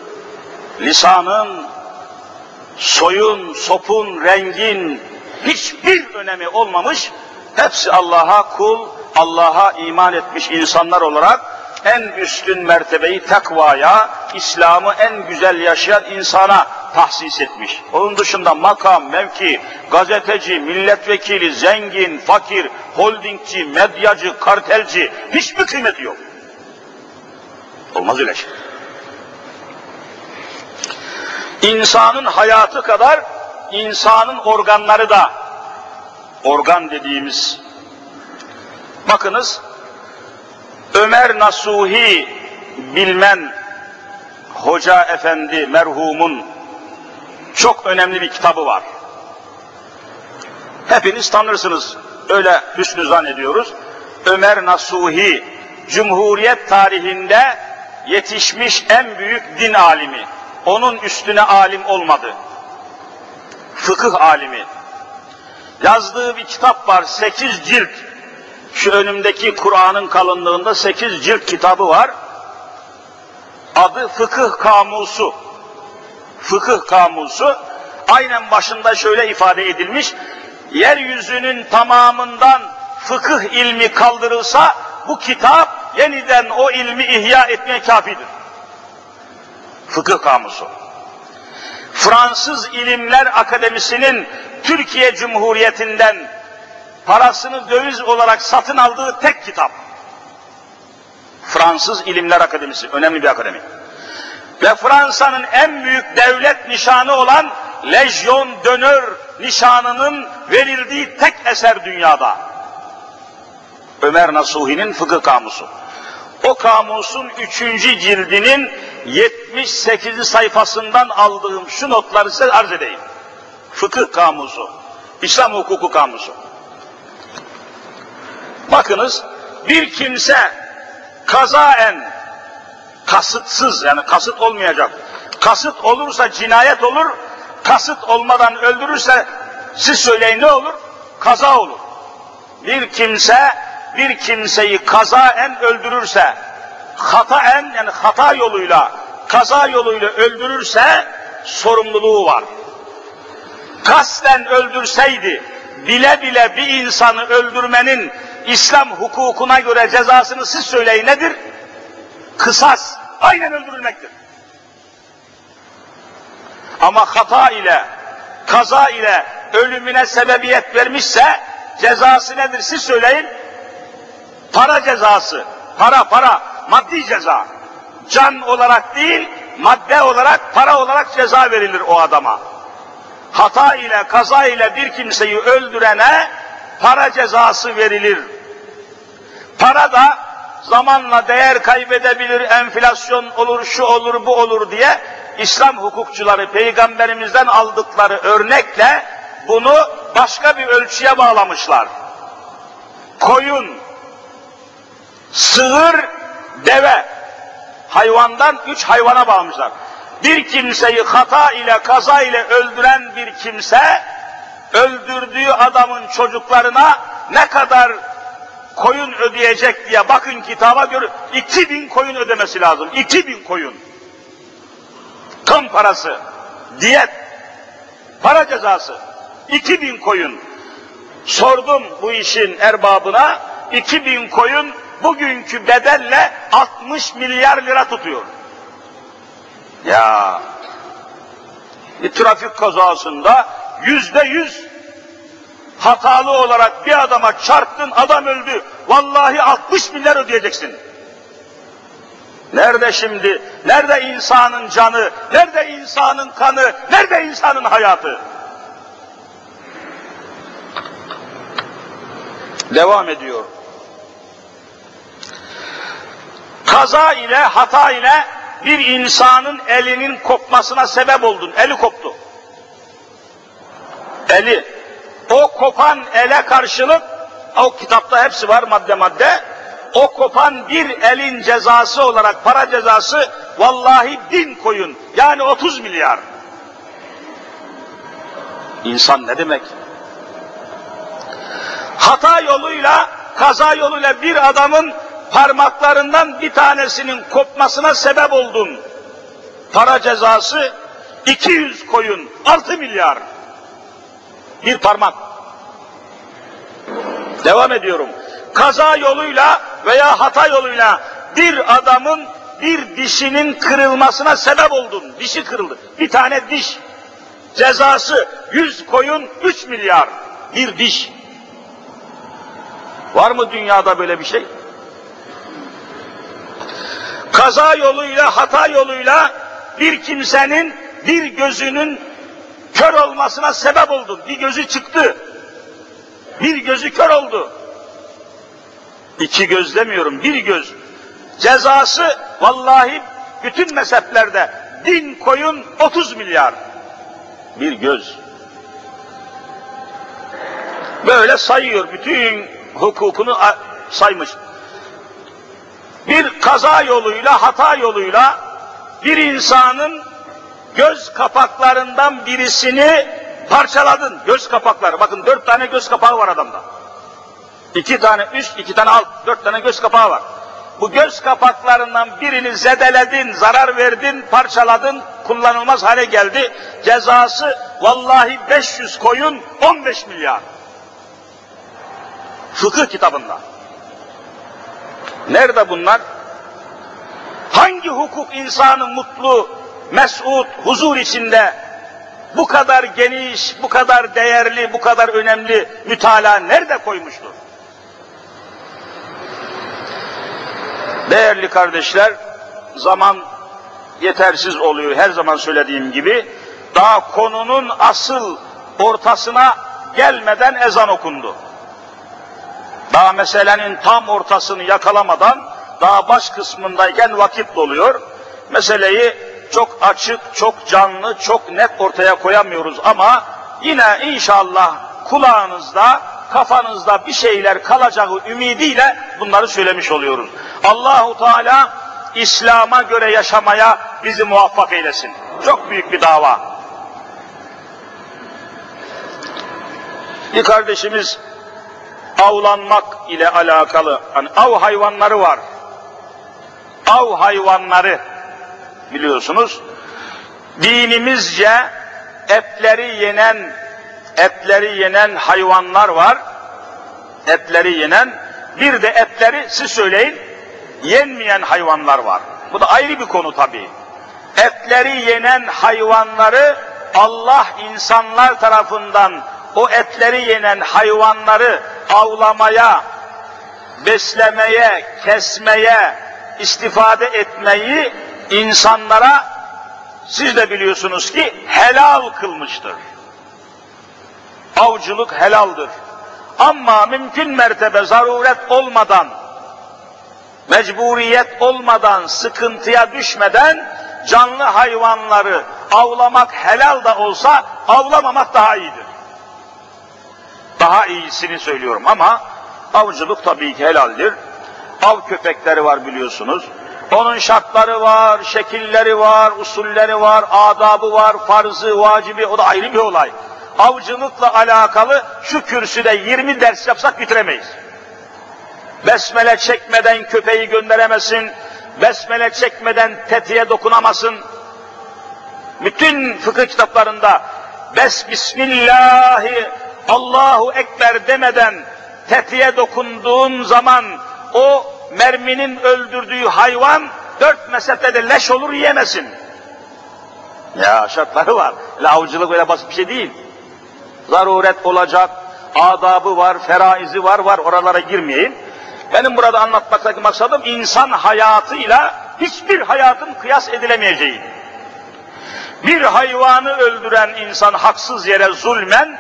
lisanın, soyun, sopun, rengin hiçbir önemi olmamış. Hepsi Allah'a kul, Allah'a iman etmiş insanlar olarak en üstün mertebeyi takvaya, İslam'ı en güzel yaşayan insana tahsis etmiş. Onun dışında makam, mevki, gazeteci, milletvekili, zengin, fakir, holdingci, medyacı, kartelci hiçbir kıymeti yok. Olmaz öyle şey. İnsanın hayatı kadar insanın organları da organ dediğimiz bakınız Ömer Nasuhi bilmen Hoca Efendi merhumun çok önemli bir kitabı var. Hepiniz tanırsınız. Öyle hüsnü zannediyoruz. Ömer Nasuhi Cumhuriyet tarihinde yetişmiş en büyük din alimi. Onun üstüne alim olmadı. Fıkıh alimi. Yazdığı bir kitap var, sekiz cilt. Şu önümdeki Kur'an'ın kalınlığında sekiz cilt kitabı var. Adı Fıkıh Kamusu. Fıkıh Kamusu. Aynen başında şöyle ifade edilmiş. Yeryüzünün tamamından fıkıh ilmi kaldırılsa bu kitap yeniden o ilmi ihya etmeye kafidir. Fıkıh Kamusu. Fransız İlimler Akademisi'nin Türkiye Cumhuriyeti'nden parasını döviz olarak satın aldığı tek kitap. Fransız İlimler Akademisi, önemli bir akademi. Ve Fransa'nın en büyük devlet nişanı olan Lejyon Dönör nişanının verildiği tek eser dünyada. Ömer Nasuhi'nin fıkıh kamusu. O kamusun üçüncü cildinin 78 sayfasından aldığım şu notları size arz edeyim. Fıkıh kamusu, İslam hukuku kamusu. Bakınız, bir kimse kazaen, kasıtsız yani kasıt olmayacak, kasıt olursa cinayet olur, kasıt olmadan öldürürse siz söyleyin ne olur? Kaza olur. Bir kimse bir kimseyi kazaen öldürürse, hataen yani hata yoluyla, kaza yoluyla öldürürse sorumluluğu var. Kasten öldürseydi, bile bile bir insanı öldürmenin İslam hukukuna göre cezasını siz söyleyin nedir? Kısas. Aynen öldürülmektir. Ama hata ile, kaza ile ölümüne sebebiyet vermişse cezası nedir siz söyleyin? Para cezası. Para para. Maddi ceza. Can olarak değil, madde olarak, para olarak ceza verilir o adama. Hata ile, kaza ile bir kimseyi öldürene para cezası verilir. Para da zamanla değer kaybedebilir, enflasyon olur, şu olur, bu olur diye İslam hukukçuları peygamberimizden aldıkları örnekle bunu başka bir ölçüye bağlamışlar. Koyun, sığır, deve, hayvandan üç hayvana bağlamışlar. Bir kimseyi hata ile, kaza ile öldüren bir kimse, öldürdüğü adamın çocuklarına ne kadar koyun ödeyecek diye bakın kitaba göre 2000 koyun ödemesi lazım. 2000 koyun. Kan parası, diyet, para cezası. 2000 koyun. Sordum bu işin erbabına, 2000 koyun bugünkü bedelle 60 milyar lira tutuyor. Ya bir trafik kazasında yüzde yüz hatalı olarak bir adama çarptın adam öldü. Vallahi 60 milyar ödeyeceksin. Nerede şimdi? Nerede insanın canı? Nerede insanın kanı? Nerede insanın hayatı? Devam ediyor. Kaza ile, hata ile bir insanın elinin kopmasına sebep oldun. Eli koptu. Eli. O kopan ele karşılık, o kitapta hepsi var madde madde, o kopan bir elin cezası olarak para cezası vallahi bin koyun. Yani 30 milyar. İnsan ne demek? Hata yoluyla, kaza yoluyla bir adamın parmaklarından bir tanesinin kopmasına sebep oldun. Para cezası 200 koyun, 6 milyar. Bir parmak. Devam ediyorum. Kaza yoluyla veya hata yoluyla bir adamın bir dişinin kırılmasına sebep oldun. Dişi kırıldı. Bir tane diş. Cezası 100 koyun 3 milyar. Bir diş. Var mı dünyada böyle bir şey? Kaza yoluyla, hata yoluyla bir kimsenin bir gözünün kör olmasına sebep oldun. Bir gözü çıktı. Bir gözü kör oldu. İki göz demiyorum, bir göz. Cezası vallahi bütün mezheplerde bin koyun 30 milyar. Bir göz. Böyle sayıyor, bütün hukukunu saymış. Bir kaza yoluyla, hata yoluyla bir insanın göz kapaklarından birisini parçaladın. Göz kapakları. Bakın dört tane göz kapağı var adamda. İki tane üst, iki tane alt, dört tane göz kapağı var. Bu göz kapaklarından birini zedeledin, zarar verdin, parçaladın, kullanılmaz hale geldi. Cezası vallahi 500 koyun 15 milyar. Fıkıh kitabında. Nerede bunlar? Hangi hukuk insanı mutlu, mesut, huzur içinde bu kadar geniş, bu kadar değerli, bu kadar önemli mütalaa nerede koymuştur? Değerli kardeşler, zaman yetersiz oluyor her zaman söylediğim gibi. Daha konunun asıl ortasına gelmeden ezan okundu. Daha meselenin tam ortasını yakalamadan daha baş kısmındayken vakit doluyor. Meseleyi çok açık, çok canlı, çok net ortaya koyamıyoruz ama yine inşallah kulağınızda, kafanızda bir şeyler kalacağı ümidiyle bunları söylemiş oluyoruz. Allahu Teala İslam'a göre yaşamaya bizi muvaffak eylesin. Çok büyük bir dava. Bir kardeşimiz avlanmak ile alakalı, hani av hayvanları var. Av hayvanları biliyorsunuz dinimizce etleri yenen etleri yenen hayvanlar var. Etleri yenen, bir de etleri siz söyleyin, yenmeyen hayvanlar var. Bu da ayrı bir konu tabii. Etleri yenen hayvanları Allah insanlar tarafından o etleri yenen hayvanları avlamaya, beslemeye, kesmeye, istifade etmeyi insanlara siz de biliyorsunuz ki helal kılmıştır. Avcılık helaldir. Ama mümkün mertebe zaruret olmadan, mecburiyet olmadan, sıkıntıya düşmeden canlı hayvanları avlamak helal da olsa avlamamak daha iyidir. Daha iyisini söylüyorum ama avcılık tabii ki helaldir. Av köpekleri var biliyorsunuz. Onun şartları var, şekilleri var, usulleri var, adabı var, farzı, vacibi, o da ayrı bir olay. Avcılıkla alakalı şu kürsüde 20 ders yapsak bitiremeyiz. Besmele çekmeden köpeği gönderemesin, besmele çekmeden tetiğe dokunamasın. Bütün fıkıh kitaplarında Bes Bismillahi Allahu Ekber demeden tetiğe dokunduğun zaman o merminin öldürdüğü hayvan dört mesafede leş olur yiyemesin. Ya şartları var. Lavcılık öyle basit bir şey değil. Zaruret olacak, adabı var, feraizi var, var oralara girmeyeyim. Benim burada anlatmaktaki maksadım insan hayatıyla hiçbir hayatın kıyas edilemeyeceği. Bir hayvanı öldüren insan haksız yere zulmen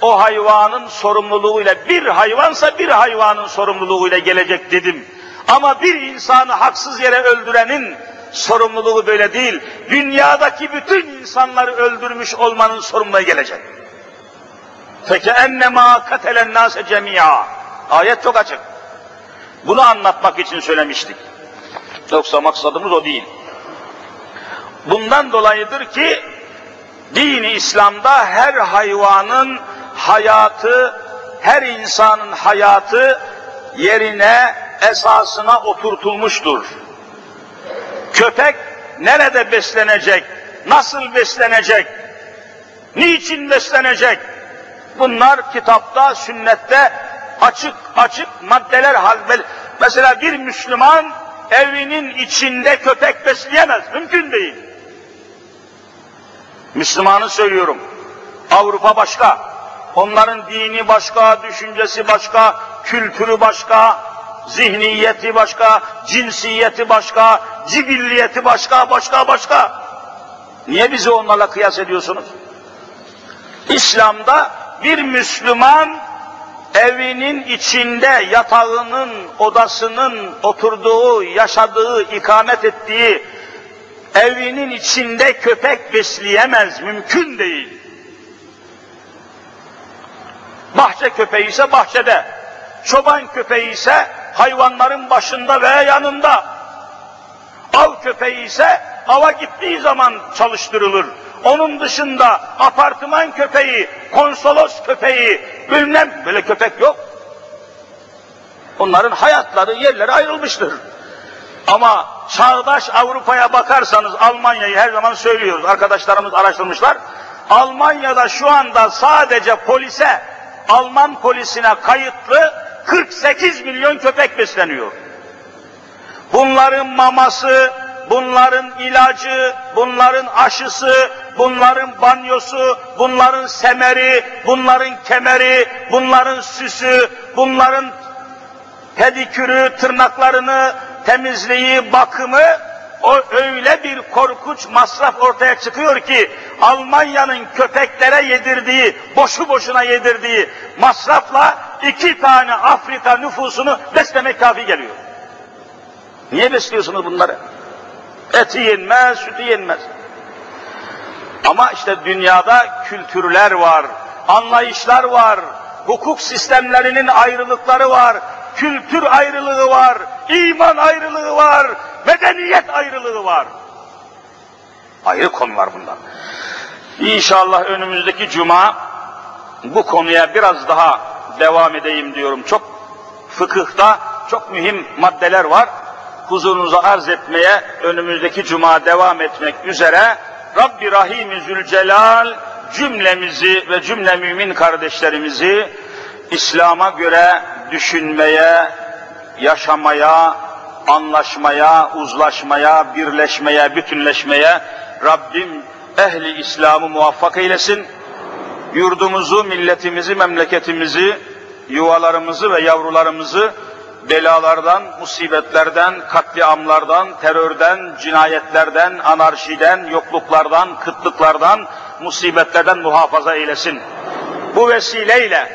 o hayvanın sorumluluğuyla bir hayvansa bir hayvanın sorumluluğuyla gelecek dedim. Ama bir insanı haksız yere öldürenin sorumluluğu böyle değil. Dünyadaki bütün insanları öldürmüş olmanın sorumluluğu gelecek. Ennema katelen nase cemia. Ayet çok açık. Bunu anlatmak için söylemiştik. Yoksa maksadımız o değil. Bundan dolayıdır ki dini İslam'da her hayvanın hayatı, her insanın hayatı yerine, esasına oturtulmuştur. Köpek nerede beslenecek, nasıl beslenecek, niçin beslenecek? Bunlar kitapta, sünnette açık açık maddeler hal. Mesela bir Müslüman evinin içinde köpek besleyemez, mümkün değil. Müslümanı söylüyorum. Avrupa başka. Onların dini başka, düşüncesi başka, kültürü başka, zihniyeti başka, cinsiyeti başka, cibilliyeti başka, başka, başka. Niye bizi onlarla kıyas ediyorsunuz? İslam'da bir Müslüman evinin içinde yatağının, odasının oturduğu, yaşadığı, ikamet ettiği evinin içinde köpek besleyemez, mümkün değil. Bahçe köpeği ise bahçede, çoban köpeği ise hayvanların başında veya yanında, av köpeği ise ava gittiği zaman çalıştırılır. Onun dışında apartman köpeği, konsolos köpeği, bilmem böyle köpek yok. Onların hayatları, yerleri ayrılmıştır. Ama çağdaş Avrupa'ya bakarsanız Almanya'yı her zaman söylüyoruz. Arkadaşlarımız araştırmışlar. Almanya'da şu anda sadece polise, Alman polisine kayıtlı 48 milyon köpek besleniyor. Bunların maması, bunların ilacı, bunların aşısı, bunların banyosu, bunların semeri, bunların kemeri, bunların süsü, bunların pedikürü, tırnaklarını, temizliği, bakımı o öyle bir korkunç masraf ortaya çıkıyor ki Almanya'nın köpeklere yedirdiği, boşu boşuna yedirdiği masrafla iki tane Afrika nüfusunu beslemek kafi geliyor. Niye besliyorsunuz bunları? Eti yenmez, sütü yenmez. Ama işte dünyada kültürler var, anlayışlar var, hukuk sistemlerinin ayrılıkları var, kültür ayrılığı var, iman ayrılığı var, medeniyet ayrılığı var. Ayrı konular bunlar. İnşallah önümüzdeki cuma bu konuya biraz daha devam edeyim diyorum. Çok fıkıhta çok mühim maddeler var. Huzurunuza arz etmeye önümüzdeki cuma devam etmek üzere Rabbi Rahim Zülcelal cümlemizi ve cümle mümin kardeşlerimizi İslam'a göre düşünmeye, yaşamaya, anlaşmaya, uzlaşmaya, birleşmeye, bütünleşmeye Rabbim ehli İslam'ı muvaffak eylesin. Yurdumuzu, milletimizi, memleketimizi, yuvalarımızı ve yavrularımızı belalardan, musibetlerden, katliamlardan, terörden, cinayetlerden, anarşiden, yokluklardan, kıtlıklardan, musibetlerden muhafaza eylesin. Bu vesileyle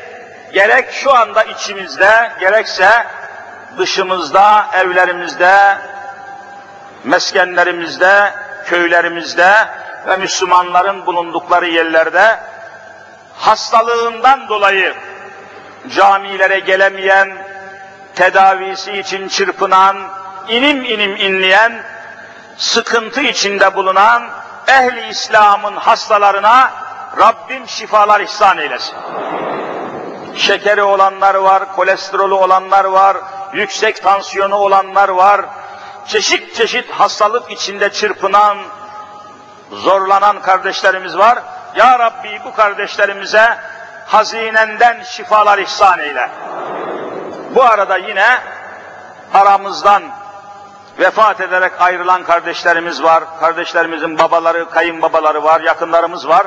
gerek şu anda içimizde, gerekse dışımızda, evlerimizde, meskenlerimizde, köylerimizde ve Müslümanların bulundukları yerlerde hastalığından dolayı camilere gelemeyen, tedavisi için çırpınan, inim inim inleyen, sıkıntı içinde bulunan ehli İslam'ın hastalarına Rabbim şifalar ihsan eylesin. Şekeri olanlar var, kolesterolü olanlar var, yüksek tansiyonu olanlar var, çeşit çeşit hastalık içinde çırpınan, zorlanan kardeşlerimiz var. Ya Rabbi bu kardeşlerimize hazinenden şifalar ihsan eyle. Bu arada yine aramızdan vefat ederek ayrılan kardeşlerimiz var. Kardeşlerimizin babaları, kayınbabaları var, yakınlarımız var.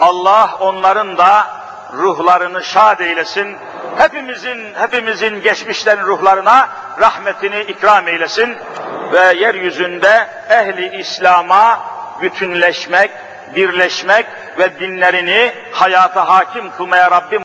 Allah onların da ruhlarını şad eylesin. Hepimizin, hepimizin geçmişlerin ruhlarına rahmetini ikram eylesin. Ve yeryüzünde ehli İslam'a bütünleşmek, birleşmek ve dinlerini hayata hakim kılmaya Rabbim